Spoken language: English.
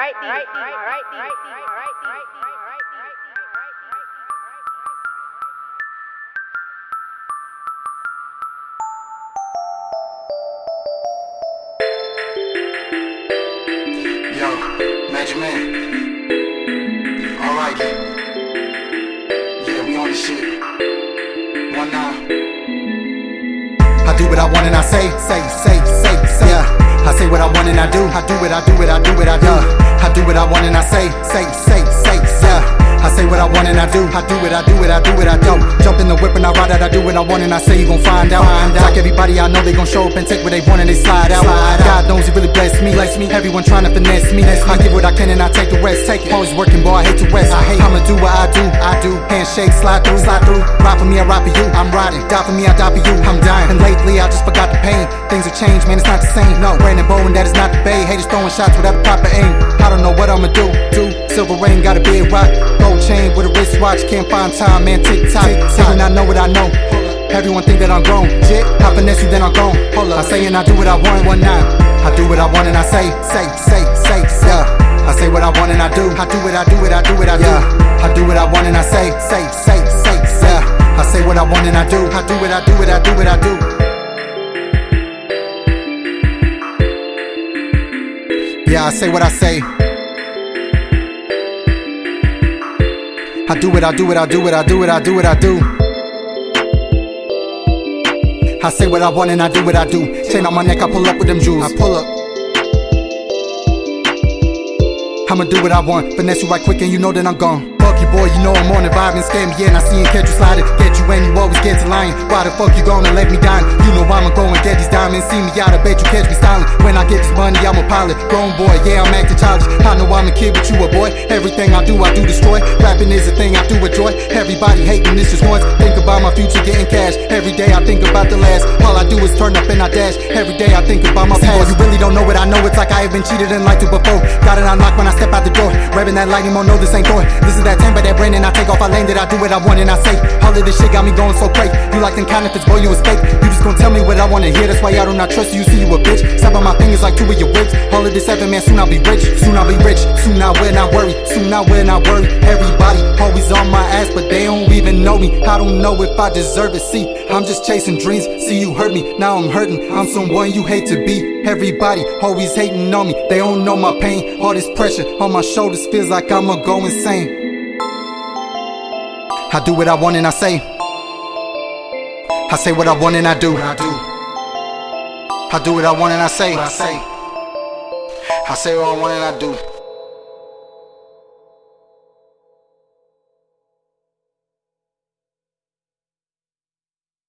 Alright, alright, alright, alright, alright, alright, alright, alright. Yo, Magik Man. Alright. Yeah, we on this shit. One nine. I do what I want and I say, say, say, say, say. Yeah. I say what I want and I do. I do it, I do it, I do it, I do. I do what I want and I say, say, say, say, say. I say what I want and I do. I do it, I do it, I do it, I don't. Jump in the whip and I ride it, I do what I want and I say you gon' find out. Find out. Like everybody I know, they gon' show up and take what they want and they slide out. Slide God knows he really bless me. Bless me. Everyone trying to finesse me. I give what I can and I take the rest. Take it. Always working, boy. I hate to rest. I hate. I'ma do what I do. I do. Handshake, slide through, slide through. Ride for me, I ride for you. I'm riding. Die for me, I die for you. I'm dying. And lately, I just forgot the pain. Things have changed, man. It's not the same. No, Brandon Bowen, that is not the bay. Haters throwing shots without the proper aim. I don't know what I'ma do. Do silver rain, got to be a rock. Gold chain with a wristwatch. Can't find time, man. Tick tock. Saying I know what I know. Everyone think that I'm grown. Shit, I finesse you, then I'm gone. Hold up. I say and I do what I want. One nine. I do what I want and I say, say, say, say, say. I say what I want and I do. I do it, I do it, I do it, I do. I do what I want and I say, say, say, say, say. I say what I want and I do. I do it, I do it, I do it, I do. Yeah, I say what I say. I do it, I do it, I do it, I do it, I do it, I do. I say what I want and I do what I do. Chain on my neck, I pull up with them jewels. I pull up. I'ma do what I want, finesse you right quick and you know that I'm gone. Boy, you know I'm on the vibe and scare me, yeah, and I see and catch you sliding. Get you and you always get to lying. Why the fuck you gonna let me down? You know I'ma go and get these diamonds. See me out, I bet you catch me styling. When I get this money, I'm a pilot. Grown boy, yeah, I'm acting childish. I know I'm a kid, but you a boy. Everything I do, I do destroy. Rapping is a thing I do with joy. Everybody hating this just once. Think about my future getting cash. Every day I think about the last. All I do is turn up and I dash. Every day I think about my past. Boy, You really don't know what I know. It's like I have been cheated and lied to before. Got it unlocked when I step out the door. Revving that lightning mode, no, this ain't Thor. This is that temper, that brain, and I take off. I landed, I do what I want and I say. All of this shit got me going so crazy. You like them counterfeits, boy, you escape. You just gon' tell me what I wanna hear. That's why I do not trust you. See you a bitch. Step on my fingers like two of your ribs. All of this seven, man, soon I'll be rich. Soon I'll be rich. Soon I will not worry. Soon I will not worry. Everybody always on my ass, but they know me. I don't know if I deserve it. See, I'm just chasing dreams. See, you hurt me. Now I'm hurting. I'm someone you hate to be. Everybody always hating on me. They don't know my pain. All this pressure on my shoulders feels like I'ma go insane. I do what I want and I say. I say what I want and I do. I do. I do what I want and I say. I say. I say what I want and I do.